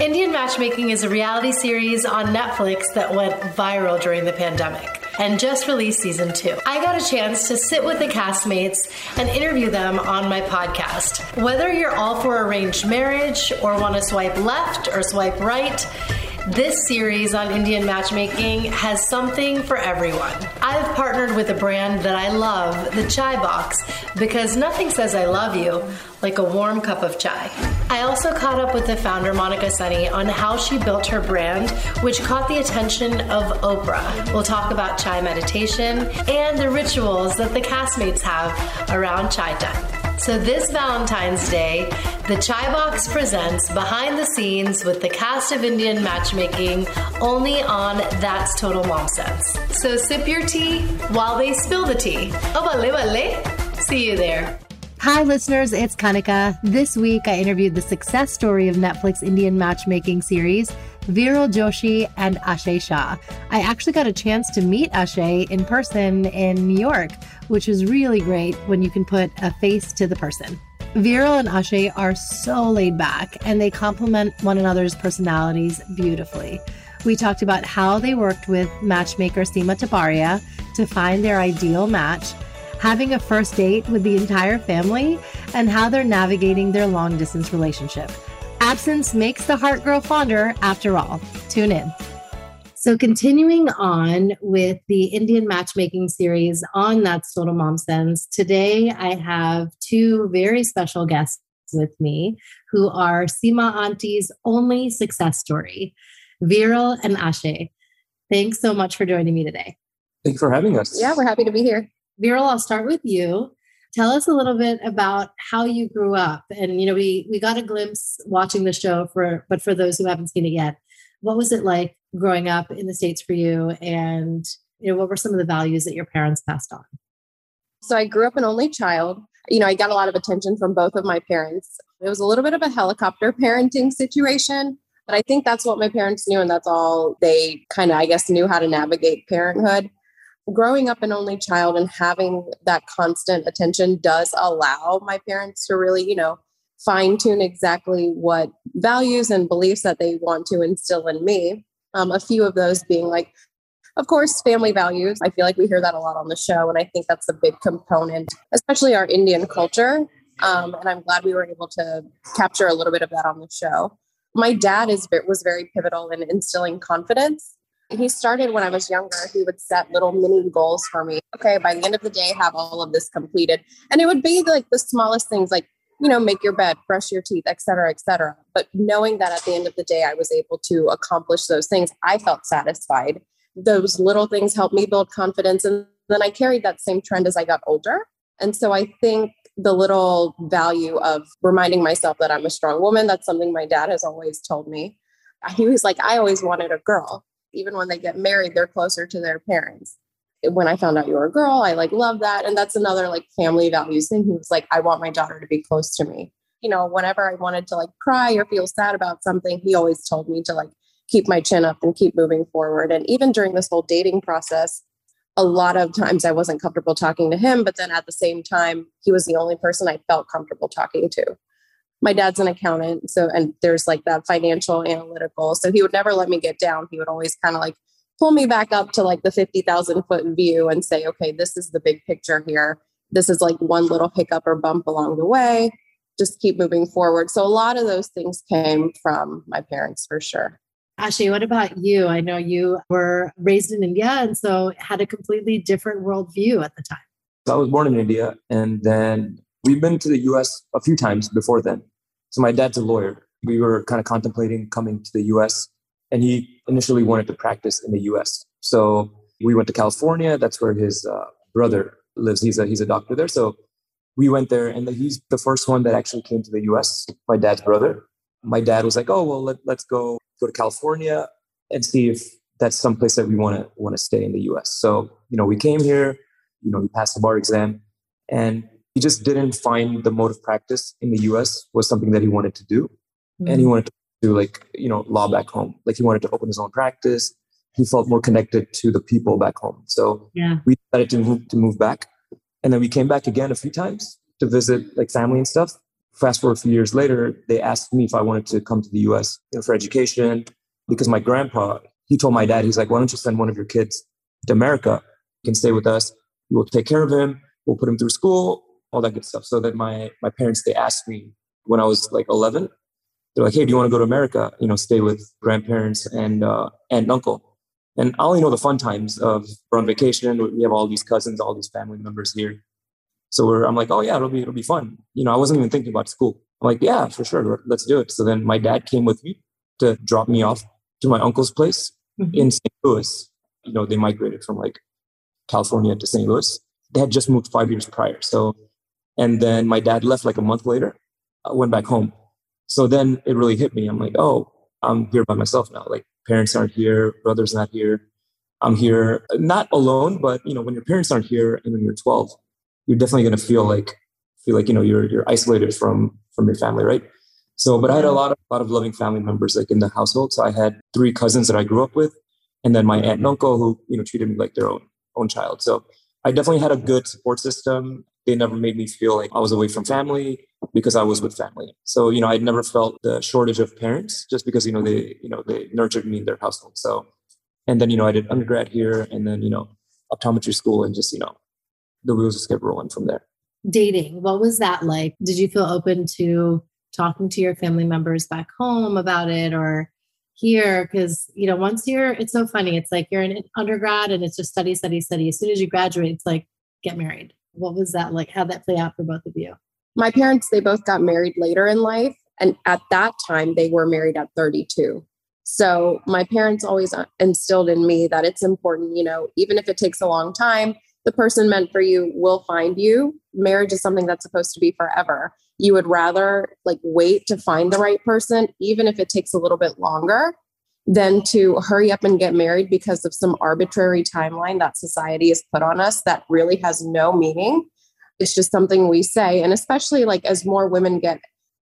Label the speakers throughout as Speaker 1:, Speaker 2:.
Speaker 1: Indian Matchmaking is a reality series on Netflix that went viral during the pandemic and just released season two. I got a chance to sit with the castmates and interview them on my podcast. Whether you're all for arranged marriage or want to swipe left or swipe right, this series on Indian matchmaking has something for everyone. I've partnered with a brand that I love, the Chai Box, because nothing says I love you like a warm cup of chai. I also caught up with the founder, Monica Sunny, on how she built her brand, which caught the attention of Oprah. We'll talk about chai meditation and the rituals that the castmates have around chai time. So, this Valentine's Day, the Chai Box presents Behind the Scenes with the cast of Indian Matchmaking only on That's Total Mom Sense. So, sip your tea while they spill the tea. Oh, vale, vale. See you there. Hi, listeners, it's Kanika. This week, I interviewed the success story of Netflix Indian matchmaking series, Viral Joshi and Ashay Shah. I actually got a chance to meet Ashay in person in New York which is really great when you can put a face to the person. Viral and Ashay are so laid back and they complement one another's personalities beautifully. We talked about how they worked with matchmaker Seema Taparia to find their ideal match, having a first date with the entire family, and how they're navigating their long distance relationship. Absence makes the heart grow fonder after all. Tune in. So, continuing on with the Indian matchmaking series on That's Total Mom Sense, today I have two very special guests with me who are Seema Auntie's only success story, Viral and Ashay. Thanks so much for joining me today.
Speaker 2: Thanks for having us.
Speaker 3: Yeah, we're happy to be here.
Speaker 1: Viral, I'll start with you. Tell us a little bit about how you grew up. And you know, we we got a glimpse watching the show for but for those who haven't seen it yet, what was it like growing up in the states for you? And you know what were some of the values that your parents passed on?
Speaker 3: So i grew up an only child. You know i got a lot of attention from both of my parents. It was a little bit of a helicopter parenting situation but i think that's what my parents knew and that's all they kind of i guess knew how to navigate parenthood growing up an only child and having that constant attention does allow my parents to really you know fine tune exactly what values and beliefs that they want to instill in me um, a few of those being like, of course, family values. I feel like we hear that a lot on the show. And I think that's a big component, especially our Indian culture. Um, and I'm glad we were able to capture a little bit of that on the show. My dad is was very pivotal in instilling confidence. He started when I was younger. He would set little mini goals for me. Okay, by the end of the day, have all of this completed, and it would be like the smallest things, like you know, make your bed, brush your teeth, et cetera, et cetera. But knowing that at the end of the day, I was able to accomplish those things, I felt satisfied. Those little things helped me build confidence. And then I carried that same trend as I got older. And so I think the little value of reminding myself that I'm a strong woman, that's something my dad has always told me. He was like, I always wanted a girl. Even when they get married, they're closer to their parents when I found out you were a girl, I like love that. And that's another like family values thing. He was like, I want my daughter to be close to me. You know, whenever I wanted to like cry or feel sad about something, he always told me to like keep my chin up and keep moving forward. And even during this whole dating process, a lot of times I wasn't comfortable talking to him, but then at the same time, he was the only person I felt comfortable talking to. My dad's an accountant, so and there's like that financial analytical. So he would never let me get down. He would always kind of like pull me back up to like the 50,000 foot view and say, okay, this is the big picture here. This is like one little hiccup or bump along the way. Just keep moving forward. So a lot of those things came from my parents for sure.
Speaker 1: Ashay, what about you? I know you were raised in India and so had a completely different worldview at the time.
Speaker 2: So I was born in India and then we've been to the US a few times before then. So my dad's a lawyer. We were kind of contemplating coming to the US and he initially wanted to practice in the US. So we went to California. That's where his uh, brother lives. He's a he's a doctor there. So we went there, and he's the first one that actually came to the U.S. My dad's brother. My dad was like, "Oh well, let, let's go go to California and see if that's someplace that we want to want to stay in the U.S." So you know, we came here. You know, we passed the bar exam, and he just didn't find the mode of practice in the U.S. was something that he wanted to do, mm-hmm. and he wanted to do like you know law back home. Like he wanted to open his own practice. He felt more connected to the people back home. So yeah. we decided to move to move back, and then we came back again a few times to visit like family and stuff. fast forward a few years later, they asked me if I wanted to come to the US you know, for education because my grandpa, he told my dad, he's like, why don't you send one of your kids to America? You can stay with us. We'll take care of him. We'll put him through school, all that good stuff. So that my, my parents, they asked me when I was like 11, they're like, hey, do you want to go to America? You know, stay with grandparents and uh, aunt and uncle. And I only know the fun times of we're on vacation. We have all these cousins, all these family members here. So we're, I'm like, oh yeah, it'll be it'll be fun. You know, I wasn't even thinking about school. I'm like, yeah, for sure, let's do it. So then my dad came with me to drop me off to my uncle's place mm-hmm. in St. Louis. You know, they migrated from like California to St. Louis. They had just moved five years prior. So, and then my dad left like a month later. I went back home. So then it really hit me. I'm like, oh, I'm here by myself now. Like parents aren't here, brother's not here. I'm here, not alone, but you know, when your parents aren't here and when you're 12, you're definitely going to feel like feel like you know you're you're isolated from from your family, right? So, but I had a lot of a lot of loving family members like in the household. So I had three cousins that I grew up with, and then my aunt and uncle who you know treated me like their own own child. So I definitely had a good support system. They never made me feel like I was away from family because I was with family. So you know I'd never felt the shortage of parents just because you know they you know they nurtured me in their household. So and then you know I did undergrad here, and then you know optometry school, and just you know the wheels just kept rolling from there.
Speaker 1: Dating, what was that like? Did you feel open to talking to your family members back home about it or here? Because, you know, once you're, it's so funny. It's like you're an undergrad and it's just study, study, study. As soon as you graduate, it's like, get married. What was that like? How'd that play out for both of you?
Speaker 3: My parents, they both got married later in life. And at that time, they were married at 32. So my parents always uh, instilled in me that it's important, you know, even if it takes a long time, the person meant for you will find you. Marriage is something that's supposed to be forever. You would rather like wait to find the right person, even if it takes a little bit longer, than to hurry up and get married because of some arbitrary timeline that society has put on us that really has no meaning. It's just something we say. And especially like as more women get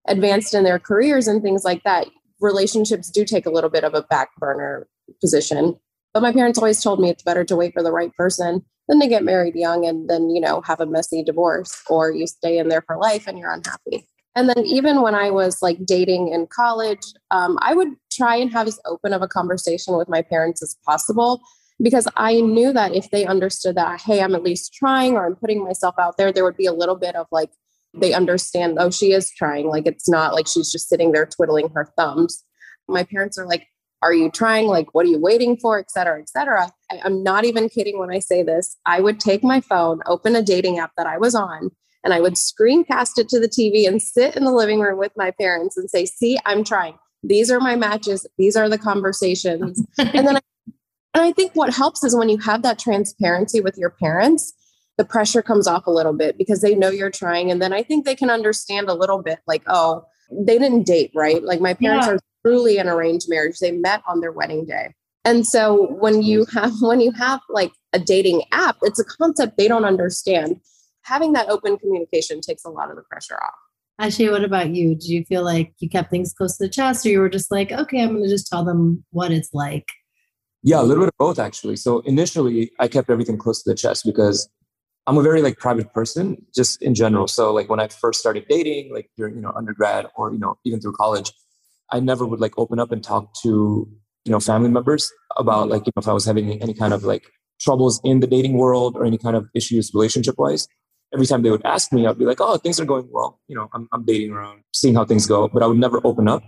Speaker 3: advanced in their careers and things like that, relationships do take a little bit of a back burner position. But my parents always told me it's better to wait for the right person than to get married young and then, you know, have a messy divorce or you stay in there for life and you're unhappy. And then even when I was like dating in college, um, I would try and have as open of a conversation with my parents as possible because I knew that if they understood that, hey, I'm at least trying or I'm putting myself out there, there would be a little bit of like, they understand, oh, she is trying. Like, it's not like she's just sitting there twiddling her thumbs. My parents are like, are you trying? Like what are you waiting for? Et cetera et cetera. I, i'm not even kidding when i say this. I would take my phone open a dating app that i was on and i would screencast it to the tv and sit in the living room with my parents and say see i'm trying. These are my matches. These are the conversations. And then I, and i think what helps is when you have that transparency with your parents the pressure comes off a little bit because they know you're trying and then i think they can understand a little bit like oh they didn't date right? Like my parents yeah. are truly an arranged marriage. They met on their wedding day. And so when you have when you have like a dating app, it's a concept they don't understand. Having that open communication takes a lot of the pressure off.
Speaker 1: Ashay, what about you? Did you feel like you kept things close to the chest or you were just like, okay, I'm going to just tell them what it's like?
Speaker 2: Yeah, a little bit of both actually. So initially, I kept everything close to the chest because I'm a very like private person just in general. So like when I first started dating, like during, you know, undergrad or, you know, even through college, I never would like open up and talk to you know family members about like you know if I was having any kind of like troubles in the dating world or any kind of issues relationship wise. Every time they would ask me, I'd be like, "Oh, things are going well. You know, I'm I'm dating around, seeing how things go." But I would never open up.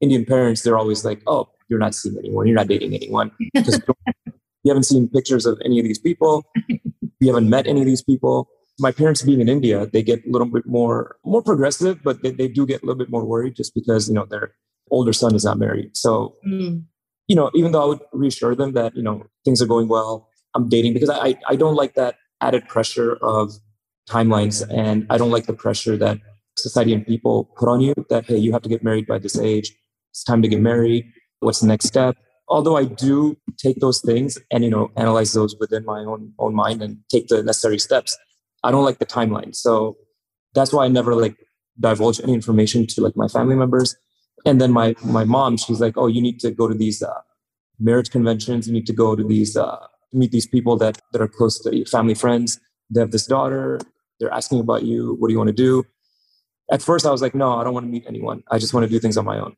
Speaker 2: Indian parents, they're always like, "Oh, you're not seeing anyone. You're not dating anyone because you haven't seen pictures of any of these people. You haven't met any of these people." my parents being in India, they get a little bit more more progressive, but they, they do get a little bit more worried just because you know they're older son is not married. So, mm. you know, even though I would reassure them that, you know, things are going well, I'm dating because I, I don't like that added pressure of timelines. And I don't like the pressure that society and people put on you that, hey, you have to get married by this age. It's time to get married. What's the next step? Although I do take those things and, you know, analyze those within my own, own mind and take the necessary steps. I don't like the timeline. So that's why I never like divulge any information to like my family members and then my my mom she's like oh you need to go to these uh, marriage conventions you need to go to these uh, meet these people that that are close to your family friends they have this daughter they're asking about you what do you want to do at first I was like, no, I don't want to meet anyone. I just want to do things on my own.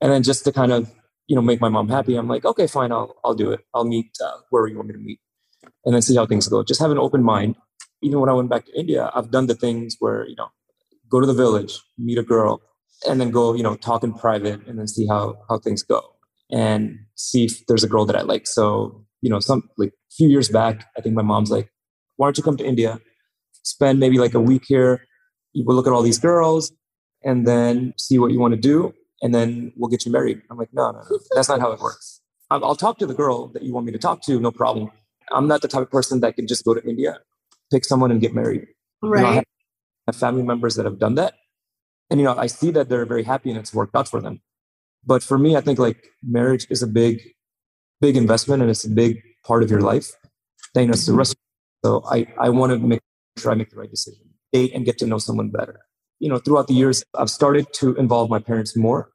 Speaker 2: And then just to kind of, you know, make my mom happy, I'm like, okay, fine, I'll, I'll do it. I'll meet uh, wherever you want me to meet and then see how things go. Just have an open mind. Even when I went back to India, I've done the things where, you know, go to the village, meet a girl, and then go, you know, talk in private and then see how, how things go and see if there's a girl that I like. So, you know, some like a few years back, I think my mom's like, why don't you come to India, spend maybe like a week here, you will look at all these girls and then see what you want to do and then we'll get you married. I'm like, no, no, no, that's not how it works. I'll, I'll talk to the girl that you want me to talk to, no problem. I'm not the type of person that can just go to India, pick someone and get married.
Speaker 1: Right.
Speaker 2: You know, I have, have family members that have done that. And, you know, I see that they're very happy and it's worked out for them. But for me, I think like marriage is a big, big investment and it's a big part of your life. Then, you know, it's the mm-hmm. rest. So I, I want to make sure I make the right decision, date and get to know someone better. You know, throughout the years, I've started to involve my parents more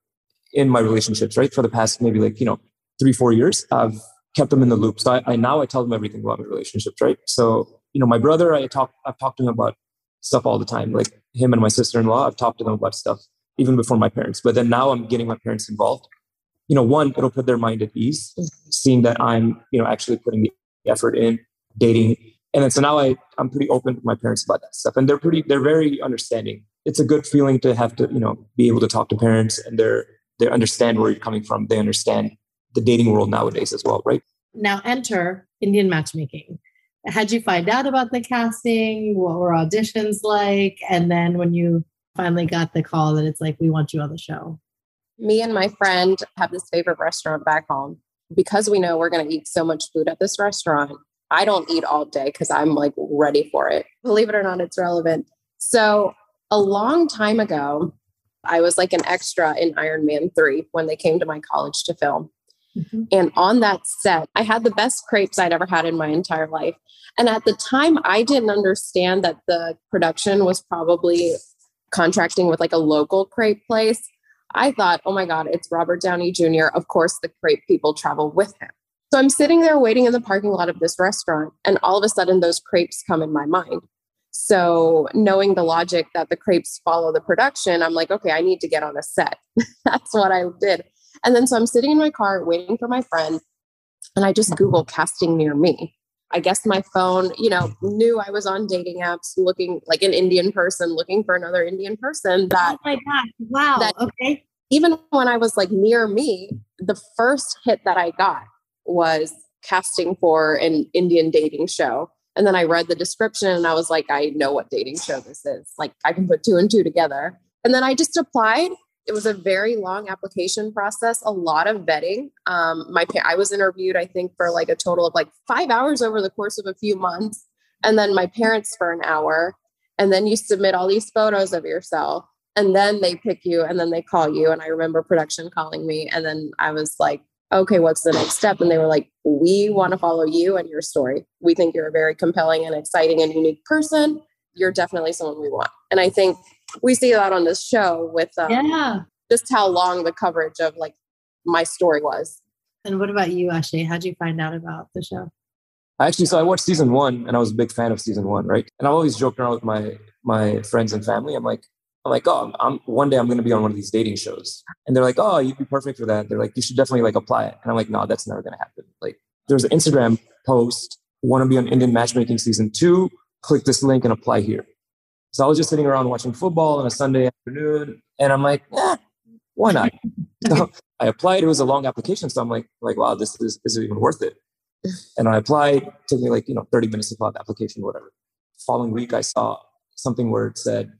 Speaker 2: in my relationships, right? For the past maybe like, you know, three, four years, I've kept them in the loop. So I, I now I tell them everything about my relationships, right? So, you know, my brother, I talk, I've talked to him about stuff all the time. Like him and my sister-in-law, I've talked to them about stuff even before my parents. But then now I'm getting my parents involved. You know, one, it'll put their mind at ease, seeing that I'm, you know, actually putting the effort in dating. And then so now I, I'm pretty open with my parents about that stuff. And they're pretty, they're very understanding. It's a good feeling to have to, you know, be able to talk to parents and they're they understand where you're coming from. They understand the dating world nowadays as well, right?
Speaker 1: Now enter Indian matchmaking. How'd you find out about the casting? What were auditions like? And then when you finally got the call that it's like, we want you on the show?
Speaker 3: Me and my friend have this favorite restaurant back home. Because we know we're going to eat so much food at this restaurant, I don't eat all day because I'm like ready for it. Believe it or not, it's relevant. So, a long time ago, I was like an extra in Iron Man 3 when they came to my college to film. Mm-hmm. And on that set, I had the best crepes I'd ever had in my entire life. And at the time, I didn't understand that the production was probably contracting with like a local crepe place. I thought, oh my God, it's Robert Downey Jr. Of course, the crepe people travel with him. So I'm sitting there waiting in the parking lot of this restaurant, and all of a sudden, those crepes come in my mind. So, knowing the logic that the crepes follow the production, I'm like, okay, I need to get on a set. That's what I did. And then so I'm sitting in my car waiting for my friend, and I just Google casting near me. I guess my phone, you know, knew I was on dating apps looking like an Indian person, looking for another Indian person that
Speaker 1: Oh my god. Wow.
Speaker 3: that-
Speaker 1: okay.
Speaker 3: even when I was like near me, the first hit that I got was casting for an Indian dating show. And then I read the description and I was like, I know what dating show this is. Like I can put two and two together. And then I just applied. It was a very long application process, a lot of vetting. Um, my I was interviewed, I think, for like a total of like five hours over the course of a few months, and then my parents for an hour. And then you submit all these photos of yourself and then they pick you and then they call you and i remember production calling me and then i was like okay what's the next step and they were like we want to follow you and your story we think you're a very compelling and exciting and unique person you're definitely someone we want and i think we see that on this show with um,
Speaker 1: Yeah.
Speaker 3: just how long the coverage of like my story was
Speaker 1: And what about you, Ashay? How'd you find out about the show?
Speaker 2: Actually, so I watched season one and I was a big fan of season one, right? And I always joke around with my my friends and family. I'm like, I'm like, oh, I'm, I'm one day I'm going to be on one of these dating shows, and they're like, oh, you'd be perfect for that. They're like, you should definitely like apply it, and I'm like, no, that's never going to happen. Like, there's an Instagram post, want to be on Indian Matchmaking season two? Click this link and apply here. So I was just sitting around watching football on a Sunday afternoon, and I'm like, eh, why not? so I applied. It was a long application, so I'm like, like, wow, this is is it even worth it? And I applied. It took me like you know 30 minutes to fill out the application, whatever. following week, I saw something where it said,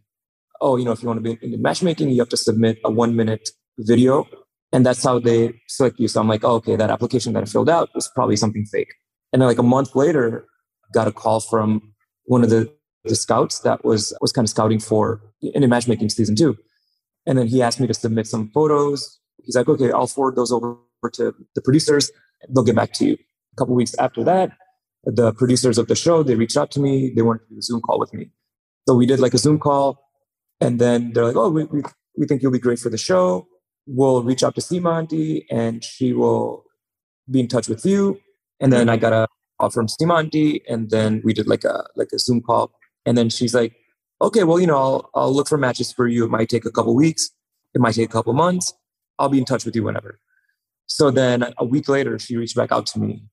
Speaker 2: "Oh, you know, if you want to be Indian Matchmaking, you have to submit a one minute video, and that's how they select you." So I'm like, oh, "Okay, that application that I filled out was probably something fake." And then like a month later, got a call from one of the the scouts that was was kind of scouting for Indian Matchmaking season two, and then he asked me to submit some photos. He's like, "Okay, I'll forward those over to the producers. They'll get back to you." A couple weeks after that, the producers of the show they reached out to me. They wanted to do a Zoom call with me, so we did like a Zoom call, and then they're like, "Oh, we we, we think you'll be great for the show. We'll reach out to Seema Auntie, and she will be in touch with you." And then I got a call from Seema Auntie, and then we did like a like a Zoom call, and then she's like, okay, well, you know, I'll, I'll look for matches for you. It might take a couple weeks. It might take a couple months. I'll be in touch with you whenever. So then a week later, she reached back out to me,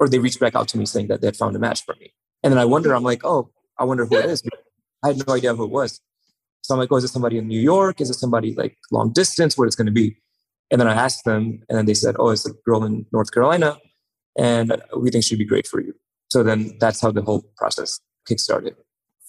Speaker 2: or they reached back out to me saying that they had found a match for me. And then I wonder, I'm like, oh, I wonder who it is. I had no idea who it was. So I'm like, oh, is it somebody in New York? Is it somebody like long distance? What it's going to be? And then I asked them, and then they said, oh, it's a girl in North Carolina, and we think she'd be great for you. So then that's how the whole process kickstarted.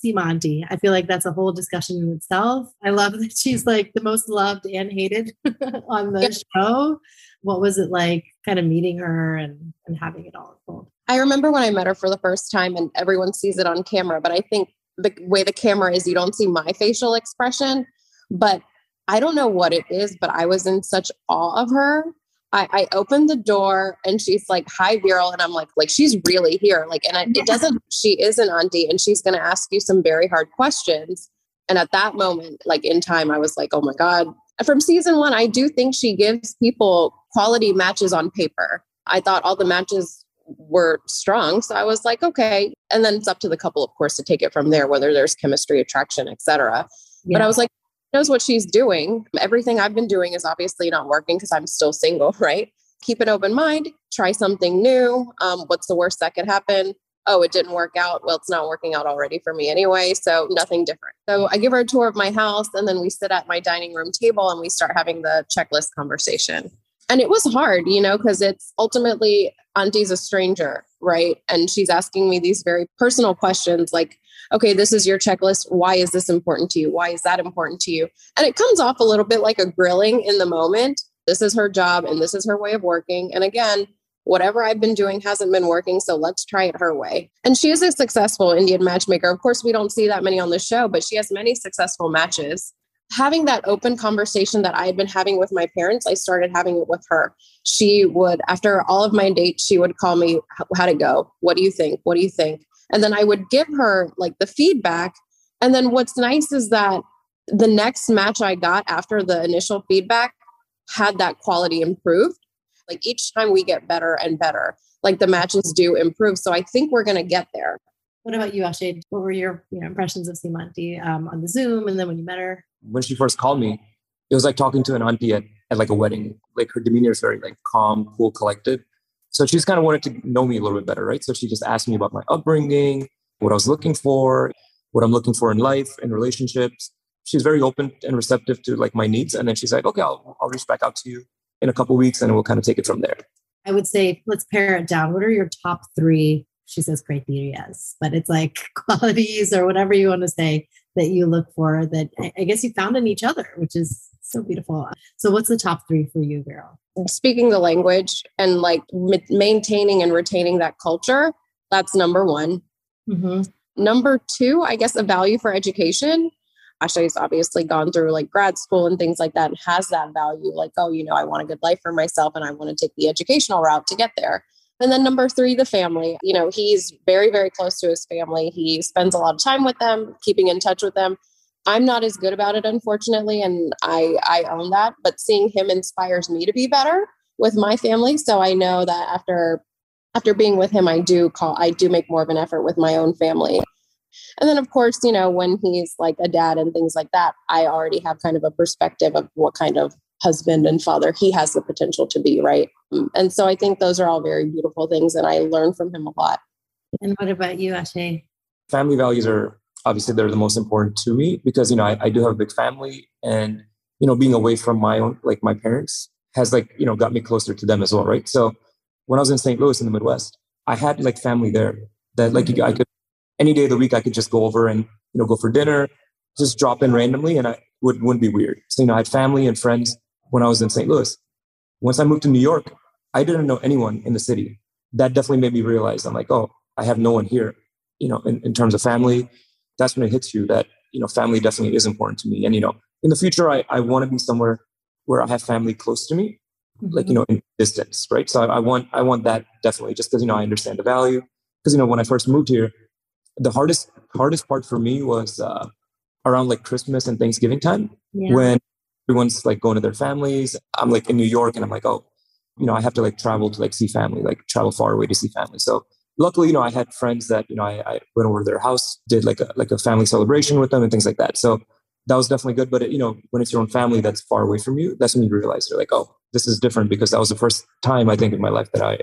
Speaker 1: Auntie. I feel like that's a whole discussion in itself. I love that she's like the most loved and hated on the show. What was it like kind of meeting her and, and having it all unfold?
Speaker 3: I remember when I met her for the first time and everyone sees it on camera, but I think the way the camera is, you don't see my facial expression. But I don't know what it is, but I was in such awe of her I, I opened the door and she's like, "Hi, Viral," and I'm like, "Like she's really here." Like, and I, it doesn't. She is an auntie, and she's going to ask you some very hard questions. And at that moment, like in time, I was like, "Oh my god!" From season one, I do think she gives people quality matches on paper. I thought all the matches were strong, so I was like, "Okay." And then it's up to the couple, of course, to take it from there, whether there's chemistry, attraction, etc. Yeah. But I was like, knows what she's doing. Everything I've been doing is obviously not working because I'm still single, right? Keep an open mind, try something new. Um, what's the worst that could happen? Oh, it didn't work out. Well, it's not working out already for me anyway. So nothing different. So I give her a tour of my house and then we sit at my dining room table and we start having the checklist conversation. And it was hard, you know, because it's ultimately Auntie's a stranger, right? And she's asking me these very personal questions like, okay, this is your checklist. Why is this important to you? Why is that important to you? And it comes off a little bit like a grilling in the moment. This is her job and this is her way of working. And again, whatever I've been doing hasn't been working. So let's try it her way. And she is a successful Indian matchmaker. Of course, we don't see that many on the show, but she has many successful matches. Having that open conversation that I had been having with my parents, I started having it with her. She would, after all of my dates, she would call me, How'd it go? What do you think? What do you think? And then I would give her like the feedback. And then what's nice is that the next match I got after the initial feedback had that quality improved. Like each time we get better and better, like the matches do improve. So I think we're going to get there.
Speaker 1: What about you, Ashay? What were your you know, impressions of Seema Auntie um, on the Zoom and then when you met her?
Speaker 2: When she first called me, it was like talking to an auntie at, at like a wedding. Like her demeanor is very like calm, cool, collected. So she's kind of wanted to know me a little bit better, right? So she just asked me about my upbringing, what I was looking for, what I'm looking for in life and relationships. She's very open and receptive to like my needs. And then she's like, okay, I'll, I'll reach back out to you in a couple weeks and we'll kind of take it from there.
Speaker 1: I would say, let's pare it down. What are your top three? She says criterias, but it's like qualities or whatever you want to say that you look for that I guess you found in each other, which is so beautiful. So, what's the top three for you, Viral?
Speaker 3: speaking the language and like m- maintaining and retaining that culture that's number one mm-hmm. number two i guess a value for education Ashay's obviously gone through like grad school and things like that and has that value like oh you know i want a good life for myself and i want to take the educational route to get there and then number three the family you know he's very very close to his family he spends a lot of time with them keeping in touch with them I'm not as good about it, unfortunately, and I I own that. But seeing him inspires me to be better with my family. So I know that after after being with him, I do call I do make more of an effort with my own family. And then of course, you know, when he's like a dad and things like that, I already have kind of a perspective of what kind of husband and father he has the potential to be, right? Mm. And so I think those are all very beautiful things and I learn from him a lot.
Speaker 1: And what about you, Ashay?
Speaker 2: Family values are obviously they're the most important to me because you know I, I do have a big family and you know being away from my own like my parents has like you know got me closer to them as well right so when i was in st louis in the midwest i had like family there that like i could any day of the week i could just go over and you know go for dinner just drop in randomly and i would, wouldn't be weird so you know i had family and friends when i was in st louis. Once i moved to new york i didn't know anyone in the city. That definitely made me realize i'm like oh i have no one here you know in, in terms of family. That's when it hits you that you know family definitely is important to me. And you know in the future i, I want to be somewhere where i have family close to me mm-hmm. like you know in distance right? So I, I want i want that definitely just because you know i understand the value. Because you know when i first moved here the hardest hardest part for me was uh, around like christmas and thanksgiving time yeah. when everyone's like going to their families i'm like in new york and i'm like oh you know i have to like travel to like see family like travel far away to see family so luckily, you know, I had friends that, you know, I, I went over to their house, did like a, like a family celebration with them and things like that. So that was definitely good. But, it, you know, when it's your own family that's far away from you, that's when you realize you're like, oh, this is different because that was the first time I think in my life that I,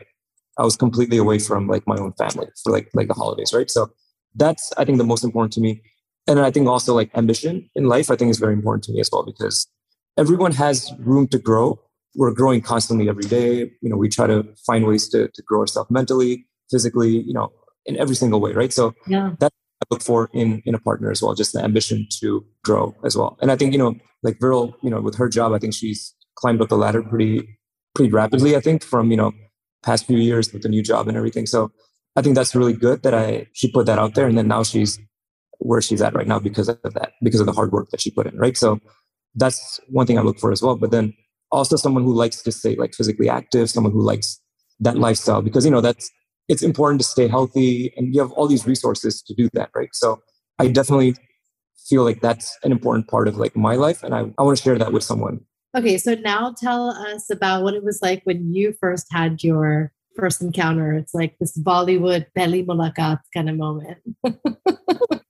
Speaker 2: I was completely away from like my own family for like, like the holidays. Right. So that's, I think the most important to me. And I think also like ambition in life, I think is very important to me as well because everyone has room to grow. We're growing constantly every day. You know, we try to find ways to, to grow ourselves mentally, physically, you know, in every single way, right? So yeah. that I look for in in a partner as well, just the ambition to grow as well. And I think, you know, like Viral, you know, with her job, I think she's climbed up the ladder pretty pretty rapidly, I think, from, you know, past few years with the new job and everything. So I think that's really good that I she put that out there. And then now she's where she's at right now because of that, because of the hard work that she put in, right? So that's one thing I look for as well. But then also someone who likes to stay like physically active, someone who likes that lifestyle because you know that's it's important to stay healthy and you have all these resources to do that, right? So I definitely feel like that's an important part of like my life and I, I want to share that with someone.
Speaker 1: Okay, so now tell us about what it was like when you first had your first encounter. It's like this Bollywood pehli mulakat kind of moment.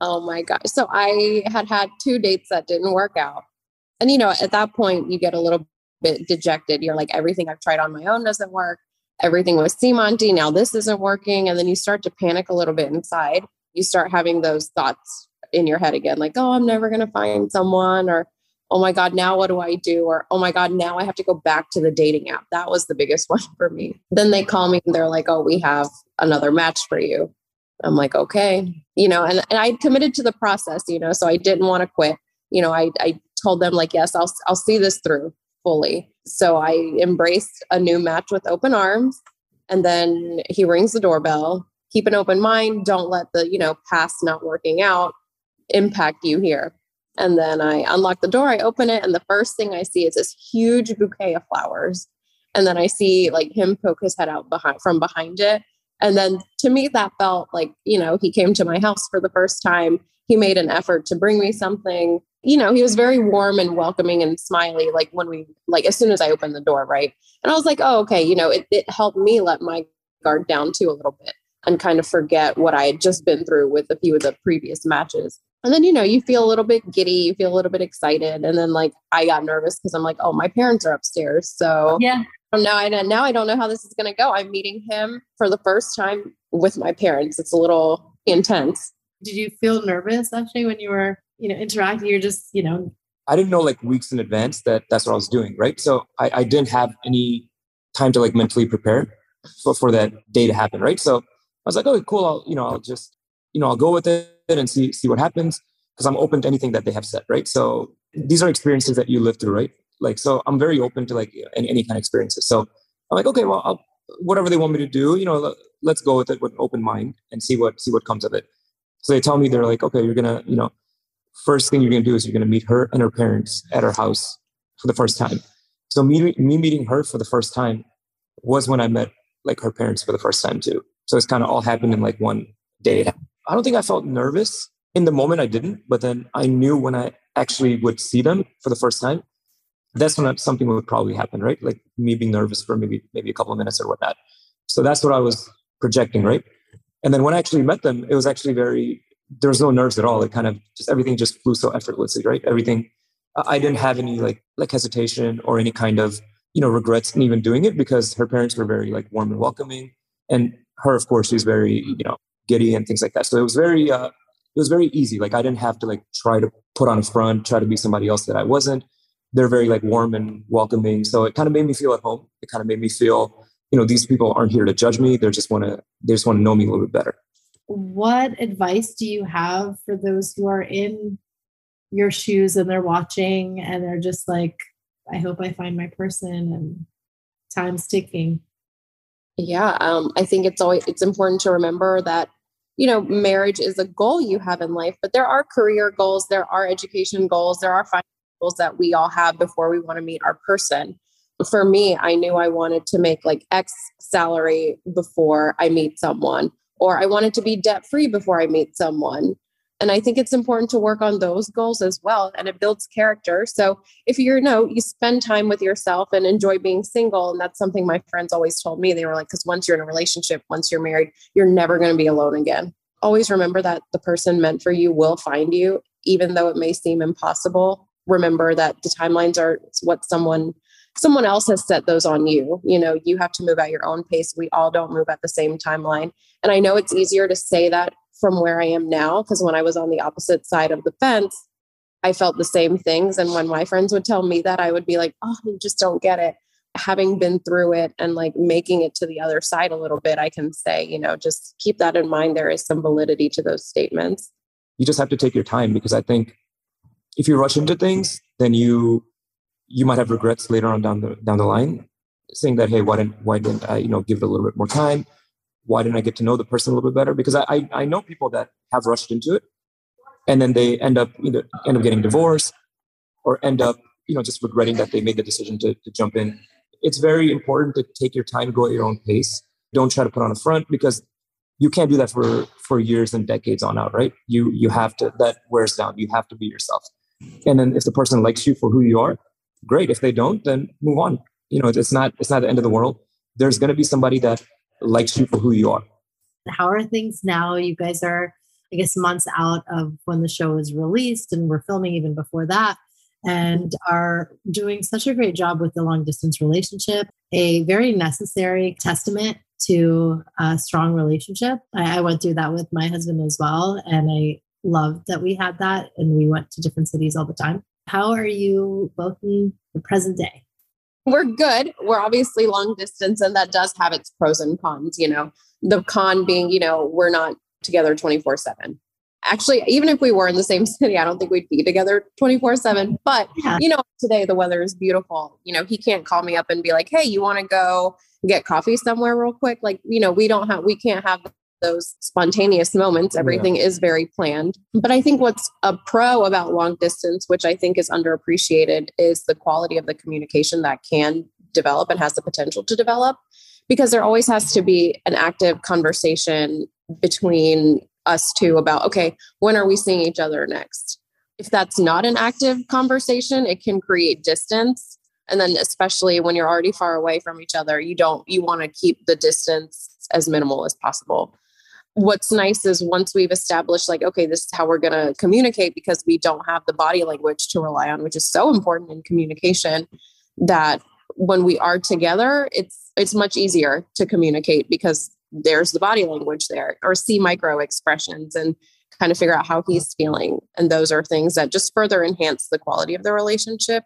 Speaker 3: oh my gosh. So I had had two dates that didn't work out. And, you know, at that point, you get a little bit dejected. You're like, everything I've tried on my own doesn't work everything was Seema Auntie. Now this isn't working. And then you start to panic a little bit inside. You start having those thoughts in your head again, like, oh, I'm never going to find someone, or oh my God, now what do I do? Or oh my God, now I have to go back to the dating app. That was the biggest one for me. Then they call me and they're like, oh, we have another match for you. I'm like, okay, you know, and, and I committed to the process, you know, so I didn't want to quit. You know, I, I told them like, yes, I'll, I'll see this through fully. So I embraced a new match with open arms. And then he rings the doorbell. Keep an open mind. Don't let the, you know, past not working out impact you here. And then I unlock the door, I open it, and the first thing I see is this huge bouquet of flowers. And then I see like him poke his head out behind from behind it. And then to me, that felt like, you know, he came to my house for the first time. He made an effort to bring me something you know, he was very warm and welcoming and smiley, like when we, like as soon as I opened the door, right? And I was like, oh, okay, you know, it, it helped me let my guard down too a little bit and kind of forget what I had just been through with a few of the previous matches. And then, you know, you feel a little bit giddy, you feel a little bit excited. And then, like, I got nervous because I'm like, oh, my parents are upstairs. So,
Speaker 1: yeah.
Speaker 3: Now I now I don't know how this is going to go. I'm meeting him for the first time with my parents. It's a little intense.
Speaker 1: Did you feel nervous actually when you were you know interacting you're just you know
Speaker 2: i didn't know like weeks in advance that that's what i was doing right so i, I didn't have any time to like mentally prepare for, for that day to happen right so i was like okay cool i'll you know i'll just you know i'll go with it and see see what happens because i'm open to anything that they have said right so these are experiences that you live through right like so i'm very open to like any, any kind of experiences so i'm like okay well I'll, whatever they want me to do you know let's go with it with an open mind and see what see what comes of it so they tell me they're like okay you're gonna you know first thing you're going to do is you're going to meet her and her parents at her house for the first time. So me, me meeting her for the first time was when I met like her parents for the first time too. So it's kind of all happened in like one day. I don't think I felt nervous in the moment. I didn't, but then I knew when I actually would see them for the first time, that's when something would probably happen, right? Like me being nervous for maybe maybe a couple of minutes or whatnot. So that's what I was projecting, right? And then when I actually met them, it was actually very there was no nerves at all. It kind of just everything just flew so effortlessly, right? Everything. I didn't have any like like hesitation or any kind of you know regrets in even doing it because her parents were very like warm and welcoming, and her, of course, she's very you know giddy and things like that. So it was very uh, it was very easy. Like I didn't have to like try to put on a front, try to be somebody else that I wasn't. They're very like warm and welcoming. So it kind of made me feel at home. It kind of made me feel, you know, these people aren't here to judge me. They're just want to they just want to know me a little bit better
Speaker 1: what advice do you have for those who are in your shoes and they're watching and they're just like, I hope I find my person and time's ticking?
Speaker 3: Yeah, um, I think it's always it's important to remember that you know marriage is a goal you have in life, but there are career goals, there are education goals, there are financial goals that we all have before we want to meet our person. For me, I knew I wanted to make like X salary before I meet someone or I wanted to be debt free before I meet someone. And I think it's important to work on those goals as well. And it builds character. So if you're, you know, you spend time with yourself and enjoy being single. And that's something my friends always told me. They were like, because once you're in a relationship, once you're married, you're never going to be alone again. Always remember that the person meant for you will find you, even though it may seem impossible. Remember that the timelines are what someone someone else has set those on you. You know, you have to move at your own pace. We all don't move at the same timeline. And I know it's easier to say that from where I am now. Because when I was on the opposite side of the fence, I felt the same things. And when my friends would tell me that, I would be like, oh, you just don't get it. Having been through it and like making it to the other side a little bit, I can say, you know, just keep that in mind. There is some validity to those statements.
Speaker 2: You just have to take your time because I think if you rush into things, then you you might have regrets later on down the down the line, saying that, hey, why didn't why didn't I, you know, give it a little bit more time? why didn't I get to know the person a little bit better? Because I, I, I know people that have rushed into it and then they end up either end up getting divorced or end up, you know, just regretting that they made the decision to, to jump in. It's very important to take your time, go at your own pace. Don't try to put on a front because you can't do that for for years and decades on out, right? You you have to that wears down. You have to be yourself. And then if the person likes you for who you are, great. If they don't, then move on. You know, it's not it's not the end of the world. There's going to be somebody that likes you for who you are.
Speaker 1: How are things now? You guys are, I guess, months out of when the show is released, and we're filming even before that, and are doing such a great job with the long distance relationship, a very necessary testament to a strong relationship. I, I went through that with my husband as well, and I loved that we had that, and we went to different cities all the time. How are you both in the present day?
Speaker 3: we're good. We're obviously long distance, and that does have its pros and cons. You know, the con being, you know, we're not together 24 7. Actually, even if we were in the same city, I don't think we'd be together 24 7. But, yeah. you know, today the weather is beautiful. You know, he can't call me up and be like, hey, you want to go get coffee somewhere real quick? Like, you know, we don't have, we can't have those spontaneous moments. Everything yeah. is very planned. But I think what's a pro about long distance, which I think is underappreciated, is the quality of the communication that can develop and has the potential to develop. Because there always has to be an active conversation between us two about, okay, when are we seeing each other next? If that's not an active conversation, it can create distance. And then, especially when you're already far away from each other, you don't, you want to keep the distance as minimal as possible what's nice is once we've established like okay this is how we're going to communicate because we don't have the body language to rely on which is so important in communication that when we are together it's it's much easier to communicate because there's the body language there or see micro expressions and kind of figure out how he's feeling. And those are things that just further enhance the quality of the relationship.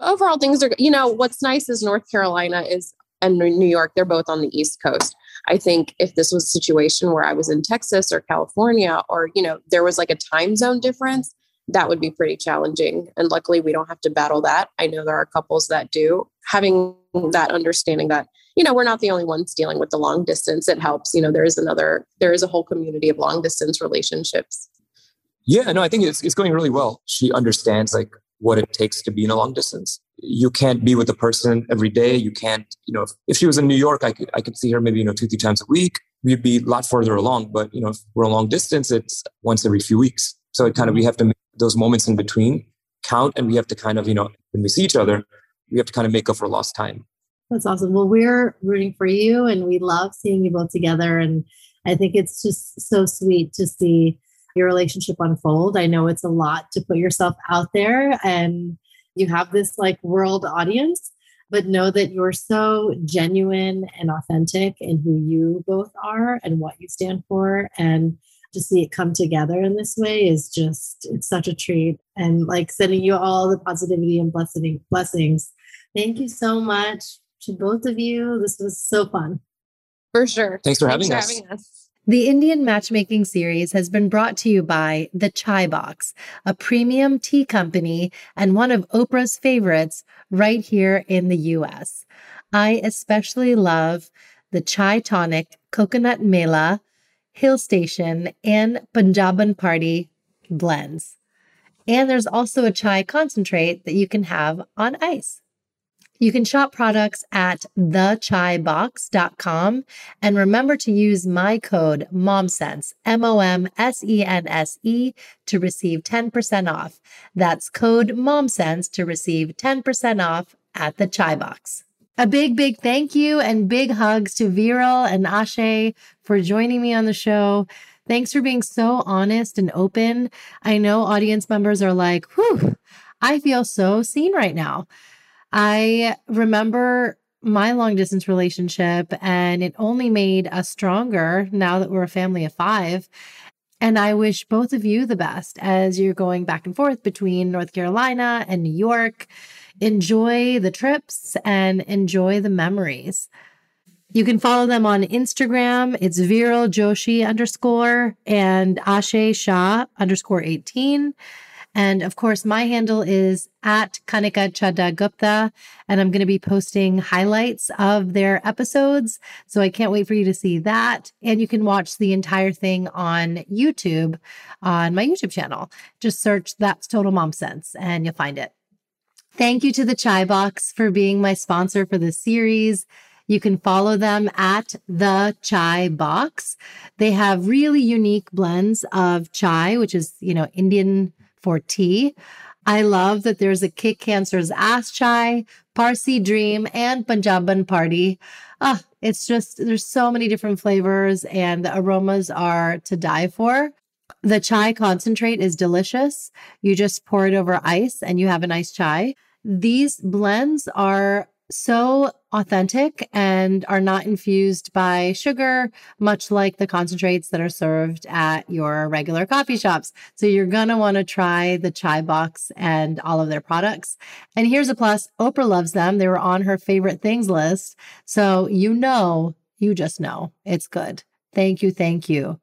Speaker 3: Overall things are you know what's nice is north carolina is and new york they're both on the east coast I think if this was a situation where I was in Texas or California or, you know, there was like a time zone difference, that would be pretty challenging. And luckily, we don't have to battle that. I know there are couples that do. Having that understanding that, you know, we're not the only ones dealing with the long distance, it helps. You know, there is another, there is a whole community of long distance relationships.
Speaker 2: Yeah, no, I think it's, it's going really well. She understands like what it takes to be in a long distance you can't be with the person every day. You can't, you know, if, if she was in New York, I could I could see her maybe, you know, two, three times a week. We'd be a lot further along. But, you know, if we're a long distance, it's once every few weeks. So it kind of we have to make those moments in between count and we have to kind of, you know, when we see each other, we have to kind of make up for lost time.
Speaker 1: That's awesome. Well, we're rooting for you and we love seeing you both together. And I think it's just so sweet to see your relationship unfold. I know it's a lot to put yourself out there and you have this like world audience, but know that you're so genuine and authentic in who you both are and what you stand for. And to see it come together in this way is just, it's such a treat. And like sending you all the positivity and blessing, blessings. Thank you so much to both of you. This was so fun.
Speaker 3: For sure.
Speaker 2: Thanks for, Thanks having, for us. having us.
Speaker 1: The Indian Matchmaking Series has been brought to you by The Chai Box, a premium tea company and one of Oprah's favorites right here in the US. I especially love the Chai Tonic, Coconut Mela, Hill Station, and Punjaban Party blends. And there's also a chai concentrate that you can have on ice. You can shop products at thechaibox.com and remember to use my code MOMSENSE, M O M S E N S E, to receive 10% off. That's code MOMSENSE to receive 10% off at the Chai Box. A big, big thank you and big hugs to Viral and Ashay for joining me on the show. Thanks for being so honest and open. I know audience members are like, whew, I feel so seen right now. I remember my long distance relationship, and it only made us stronger now that we're a family of five. And I wish both of you the best as you're going back and forth between North Carolina and New York. Enjoy the trips and enjoy the memories. You can follow them on Instagram. It's Viral Joshi underscore and Ashay Shah underscore 18. And of course, my handle is at Kanika Chadda Gupta, and I'm going to be posting highlights of their episodes. So I can't wait for you to see that. And you can watch the entire thing on YouTube on my YouTube channel. Just search That's Total Mom Sense and you'll find it. Thank you to the Chai Box for being my sponsor for this series. You can follow them at the Chai Box. They have really unique blends of chai, which is, you know, Indian for tea. I love that there's a Kick Cancer's Ass Chai, Parsi Dream, and Punjaban Party. Ah, it's just, there's so many different flavors and the aromas are to die for. The chai concentrate is delicious. You just pour it over ice and you have a nice chai. These blends are so authentic and are not infused by sugar, much like the concentrates that are served at your regular coffee shops. So you're going to want to try the chai box and all of their products. And here's a plus Oprah loves them. They were on her favorite things list. So you know, you just know it's good. Thank you. Thank you,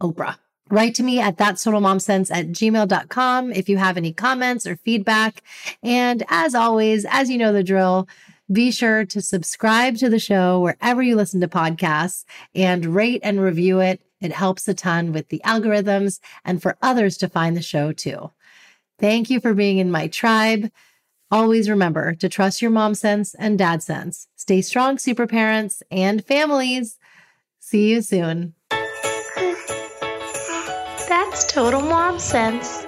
Speaker 1: Oprah. Write to me at that's total mom sense at gmail.com if you have any comments or feedback. And as always, as you know the drill, be sure to subscribe to the show wherever you listen to podcasts and rate and review it. It helps a ton with the algorithms and for others to find the show too. Thank you for being in my tribe. Always remember to trust your mom sense and dad sense. Stay strong, super parents and families. See you soon.
Speaker 4: That's total mom sense.